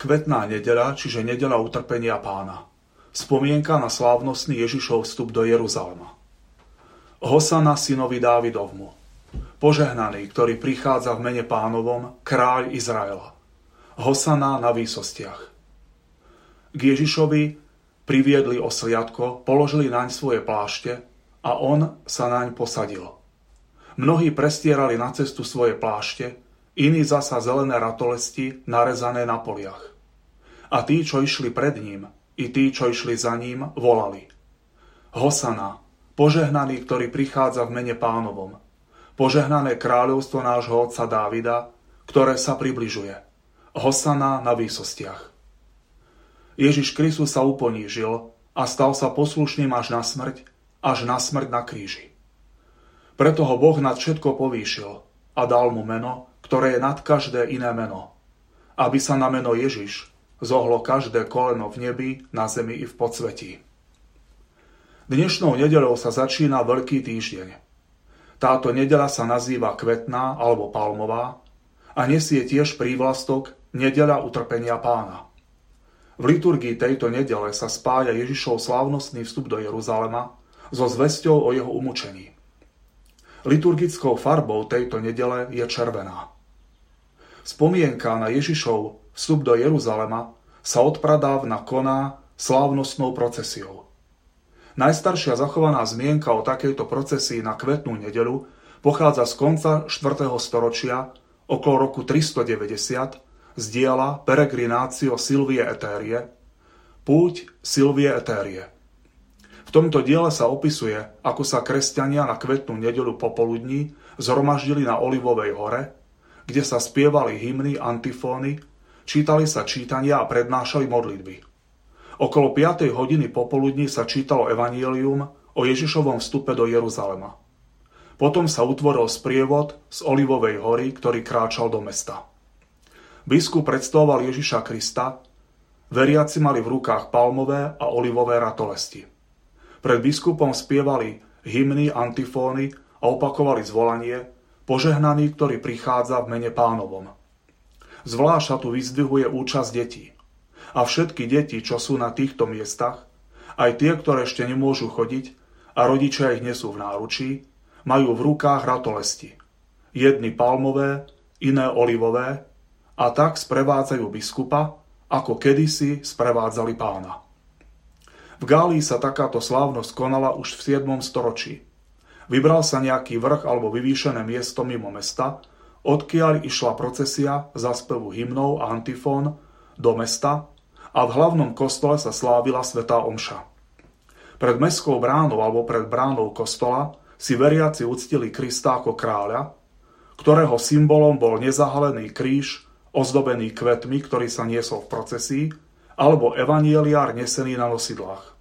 Kvetná nedela, čiže nedela utrpenia pána. Spomienka na slávnostný Ježišov vstup do Jeruzalema. Hosana synovi Dávidovmu. Požehnaný, ktorý prichádza v mene pánovom, kráľ Izraela. Hosana na výsostiach. K Ježišovi priviedli osliadko, položili naň svoje plášte a on sa naň posadil. Mnohí prestierali na cestu svoje plášte, iní zasa zelené ratolesti narezané na poliach. A tí, čo išli pred ním, i tí, čo išli za ním, volali. Hosana, požehnaný, ktorý prichádza v mene pánovom. Požehnané kráľovstvo nášho otca Dávida, ktoré sa približuje. Hosana na výsostiach. Ježiš Kristus sa uponížil a stal sa poslušným až na smrť, až na smrť na kríži. Preto ho Boh nad všetko povýšil a dal mu meno, ktoré je nad každé iné meno, aby sa na meno Ježiš zohlo každé koleno v nebi, na zemi i v podsvetí. Dnešnou nedelou sa začína Veľký týždeň. Táto nedela sa nazýva Kvetná alebo Palmová a nesie tiež prívlastok Nedela utrpenia pána. V liturgii tejto nedele sa spája Ježišov slávnostný vstup do Jeruzalema so zväzťou o jeho umúčení. Liturgickou farbou tejto nedele je červená. Spomienka na Ježišov vstup do Jeruzalema sa odpradávna koná slávnostnou procesiou. Najstaršia zachovaná zmienka o takejto procesii na kvetnú nedelu pochádza z konca 4. storočia okolo roku 390 z diela Peregrinatio Silvie Etérie, Púť Silvie Etérie. V tomto diele sa opisuje, ako sa kresťania na kvetnú nedelu popoludní zhromaždili na Olivovej hore, kde sa spievali hymny, antifóny, čítali sa čítania a prednášali modlitby. Okolo 5. hodiny popoludní sa čítalo evanielium o Ježišovom vstupe do Jeruzalema. Potom sa utvoril sprievod z Olivovej hory, ktorý kráčal do mesta. Biskup predstavoval Ježiša Krista, veriaci mali v rukách palmové a olivové ratolesti. Pred biskupom spievali hymny, antifóny a opakovali zvolanie Požehnaný, ktorý prichádza v mene pánovom. Zvlášť sa tu vyzdvihuje účasť detí. A všetky deti, čo sú na týchto miestach, aj tie, ktoré ešte nemôžu chodiť a rodičia ich nesú v náručí, majú v rukách ratolesti. Jedny palmové, iné olivové a tak sprevádzajú biskupa, ako kedysi sprevádzali pána. V Gálii sa takáto slávnosť konala už v 7. storočí. Vybral sa nejaký vrch alebo vyvýšené miesto mimo mesta, odkiaľ išla procesia za spevu hymnov a antifón do mesta a v hlavnom kostole sa slávila svetá omša. Pred mestskou bránou alebo pred bránou kostola si veriaci uctili Krista ako kráľa, ktorého symbolom bol nezahalený kríž ozdobený kvetmi, ktorý sa niesol v procesii, alebo evanieliár nesený na nosidlách.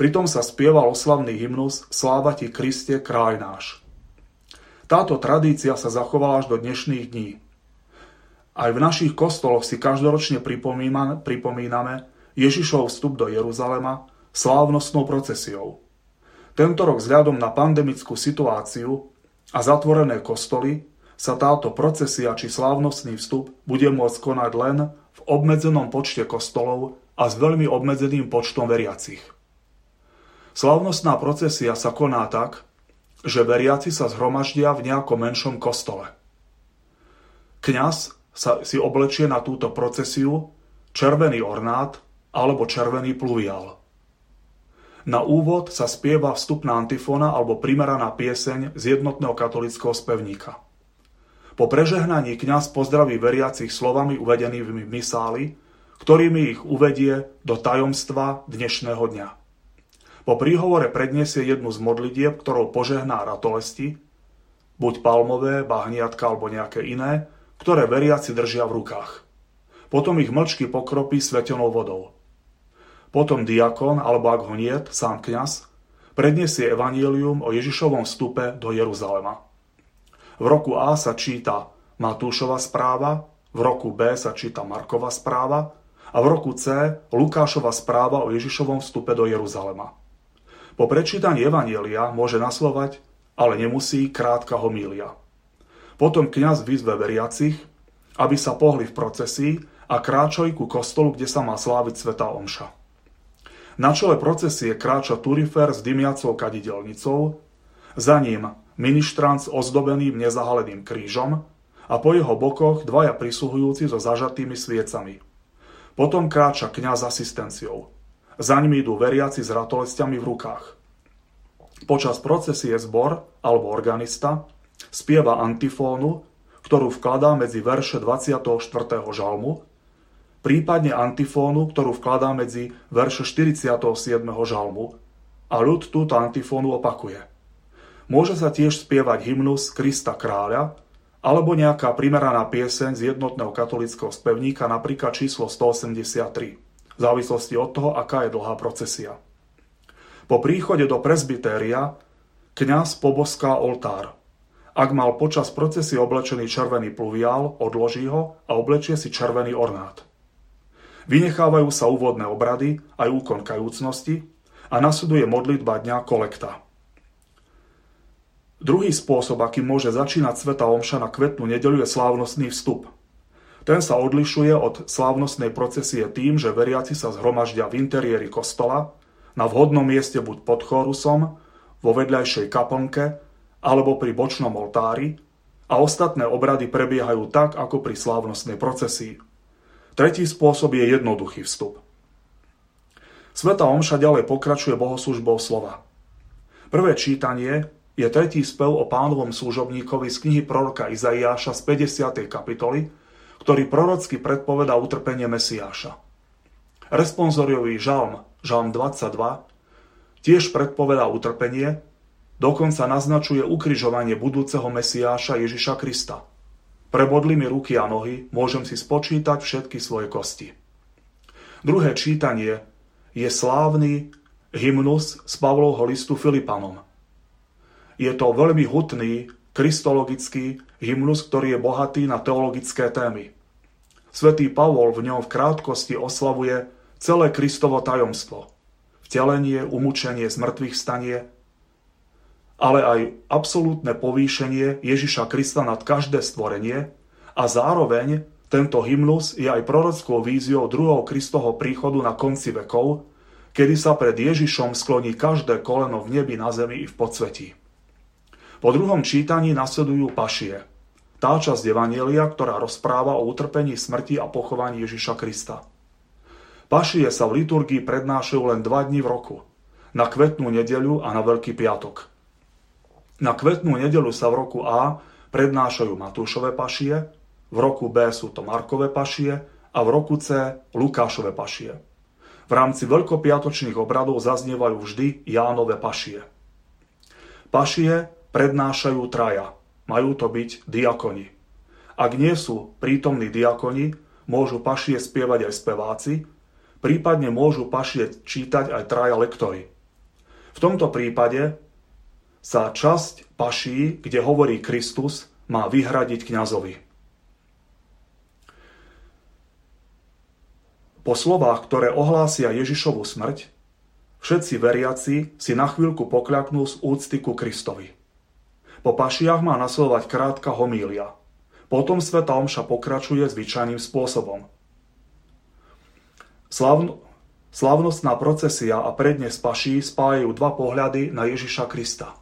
Pritom sa spieval oslavný hymnus Sláva ti Kriste, kráľ náš. Táto tradícia sa zachovala až do dnešných dní. Aj v našich kostoloch si každoročne pripomíname Ježišov vstup do Jeruzalema slávnostnou procesiou. Tento rok vzhľadom na pandemickú situáciu a zatvorené kostoly sa táto procesia či slávnostný vstup bude môcť konať len v obmedzenom počte kostolov a s veľmi obmedzeným počtom veriacich. Slávnostná procesia sa koná tak, že veriaci sa zhromaždia v nejakom menšom kostole. Kňaz sa si oblečie na túto procesiu červený ornát alebo červený pluvial. Na úvod sa spieva vstupná antifona alebo primeraná pieseň z jednotného katolického spevníka. Po prežehnaní kňaz pozdraví veriacich slovami uvedenými v misáli, ktorými ich uvedie do tajomstva dnešného dňa. Po príhovore predniesie jednu z modlitieb, ktorou požehná ratolesti, buď palmové, bahniatka alebo nejaké iné, ktoré veriaci držia v rukách. Potom ich mlčky pokropí svetenou vodou. Potom diakon, alebo ak ho niet, sám kňaz, predniesie evanílium o Ježišovom vstupe do Jeruzalema. V roku A sa číta Matúšova správa, v roku B sa číta Markova správa a v roku C Lukášova správa o Ježišovom vstupe do Jeruzalema. Po prečítaní Evanielia môže naslovať, ale nemusí, krátka homília. Potom kňaz vyzve veriacich, aby sa pohli v procesii a kráčali ku kostolu, kde sa má sláviť Sveta Omša. Na čele procesie kráča Turifer s dymiacou kadidelnicou, za ním ministrant s ozdobeným nezahaleným krížom a po jeho bokoch dvaja prisluhujúci so zažatými sviecami. Potom kráča kňaz asistenciou. Za nimi idú veriaci s ratolestiami v rukách. Počas procesie zbor alebo organista spieva antifónu, ktorú vkladá medzi verše 24. žalmu prípadne antifónu, ktorú vkladá medzi verše 47. žalmu a ľud túto antifónu opakuje. Môže sa tiež spievať hymnus Krista kráľa alebo nejaká primeraná pieseň z jednotného katolického spevníka, napríklad číslo 183, závislosti od toho, aká je dlhá procesia. Po príchode do presbytéria kňaz poboská oltár. Ak mal počas procesie oblečený červený pluviál, odloží ho a oblečie si červený ornát. Vynechávajú sa úvodné obrady, aj úkon kajúcnosti a nasleduje modlitba dňa kolekta. Druhý spôsob, akým môže začínať Sveta Omša na kvetnú nedelu, je slávnostný vstup. Ten sa odlišuje od slávnostnej procesie tým, že veriaci sa zhromaždia v interiéri kostola, na vhodnom mieste buď pod chorusom, vo vedľajšej kaplnke alebo pri bočnom oltári a ostatné obrady prebiehajú tak, ako pri slávnostnej procesii. Tretí spôsob je jednoduchý vstup. Sveta Omša ďalej pokračuje bohoslužbou slova. Prvé čítanie je tretí spev o pánovom služobníkovi z knihy proroka Izaiáša z 50. kapitoly, ktorý prorocky predpoveda utrpenie Mesiáša. Responsoriový žalm, žalm 22, tiež predpoveda utrpenie, dokonca naznačuje ukrižovanie budúceho Mesiáša Ježiša Krista – Prebodli mi ruky a nohy, môžem si spočítať všetky svoje kosti. Druhé čítanie je slávny hymnus z Pavlovho listu Filipanom. Je to veľmi hutný, kristologický hymnus, ktorý je bohatý na teologické témy. Svetý Pavol v ňom v krátkosti oslavuje celé Kristovo tajomstvo. Vtelenie, umúčenie, zmrtvých stanie, ale aj absolútne povýšenie Ježiša Krista nad každé stvorenie a zároveň tento hymnus je aj prorockou víziou druhého Kristovho príchodu na konci vekov, kedy sa pred Ježišom skloní každé koleno v nebi, na zemi i v podsvetí. Po druhom čítaní nasledujú pašie. Tá časť Evanielia, ktorá rozpráva o utrpení, smrti a pochovaní Ježiša Krista. Pašie sa v liturgii prednášajú len dva dni v roku, na kvetnú nedeľu a na Veľký piatok. Na kvetnú nedelu sa v roku A prednášajú Matúšové pašie, v roku B sú to Markové pašie a v roku C Lukášové pašie. V rámci veľkopiatočných obradov zaznievajú vždy Jánové pašie. Pašie prednášajú traja. Majú to byť diakoni. Ak nie sú prítomní diakoni, môžu pašie spievať aj speváci, prípadne môžu pašie čítať aj traja lektory. V tomto prípade sa časť paší, kde hovorí Kristus, má vyhradiť kňazovi. Po slovách, ktoré ohlásia Ježišovu smrť, všetci veriaci si na chvíľku pokľaknú z úcty ku Kristovi. Po pašiach má nasledovať krátka homília. Potom Sveta Omša pokračuje zvyčajným spôsobom. Slavn- Slavnostná procesia a prednes paší spájajú dva pohľady na Ježiša Krista –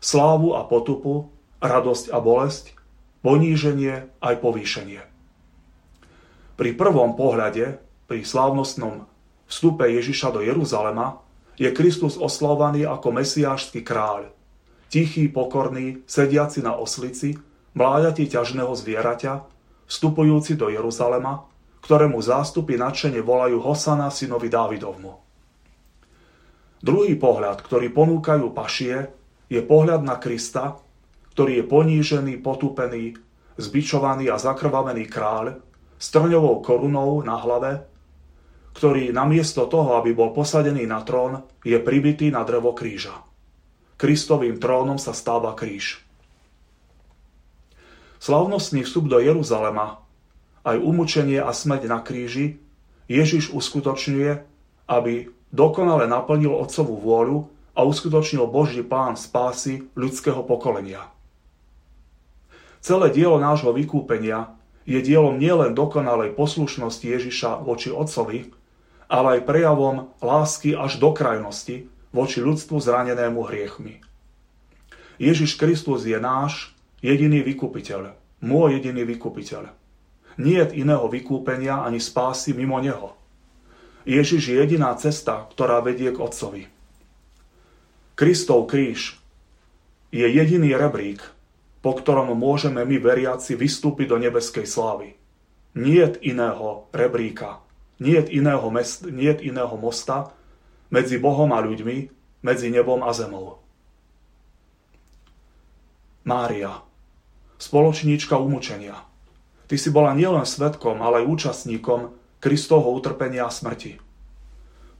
slávu a potupu, radosť a bolesť, poníženie aj povýšenie. Pri prvom pohľade, pri slávnostnom vstupe Ježiša do Jeruzalema, je Kristus oslavovaný ako mesiášsky kráľ, tichý, pokorný, sediaci na oslici, mláďati ťažného zvieraťa, vstupujúci do Jeruzalema, ktorému zástupy nadšene volajú Hosana synovi Dávidovmu. Druhý pohľad, ktorý ponúkajú pašie, je pohľad na Krista, ktorý je ponížený, potupený, zbičovaný a zakrvavený kráľ s trňovou korunou na hlave, ktorý namiesto toho, aby bol posadený na trón, je pribitý na drevo kríža. Kristovým trónom sa stáva kríž. Slavnostný vstup do Jeruzalema, aj umúčenie a smrť na kríži, Ježiš uskutočňuje, aby dokonale naplnil Otcovú vôľu a uskutočnil Boží plán spásy ľudského pokolenia. Celé dielo nášho vykúpenia je dielom nielen dokonalej poslušnosti Ježiša voči Otcovi, ale aj prejavom lásky až do krajnosti voči ľudstvu zranenému hriechmi. Ježiš Kristus je náš jediný vykupiteľ, môj jediný vykupiteľ. Nie iného vykúpenia ani spásy mimo Neho. Ježiš je jediná cesta, ktorá vedie k Otcovi. Kristov kríž je jediný rebrík, po ktorom môžeme my veriaci vystúpiť do nebeskej slávy. Nie iného rebríka, nie iného, mest, nie iného mosta medzi Bohom a ľuďmi, medzi nebom a zemou. Mária, spoločníčka umúčenia. Ty si bola nielen svetkom, ale aj účastníkom Kristovho utrpenia a smrti.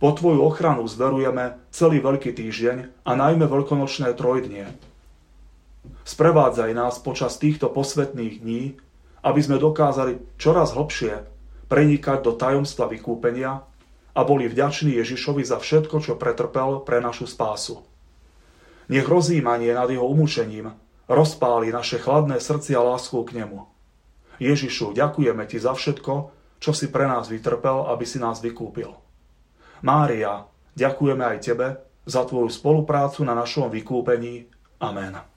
Po tvoju ochranu zverujeme celý Veľký týždeň a najmä veľkonočné trojdnie, Sprevádzaj nás počas týchto posvetných dní, aby sme dokázali čoraz hlbšie prenikať do tajomstva vykúpenia a boli vďační Ježišovi za všetko, čo pretrpel pre našu spásu. Nech rozímanie nad jeho umúčením rozpáli naše chladné srdcia lásku k nemu. Ježišu, ďakujeme ti za všetko, čo si pre nás vytrpel, aby si nás vykúpil. Mária, ďakujeme aj tebe za tvoju spoluprácu na našom vykúpení. Amen.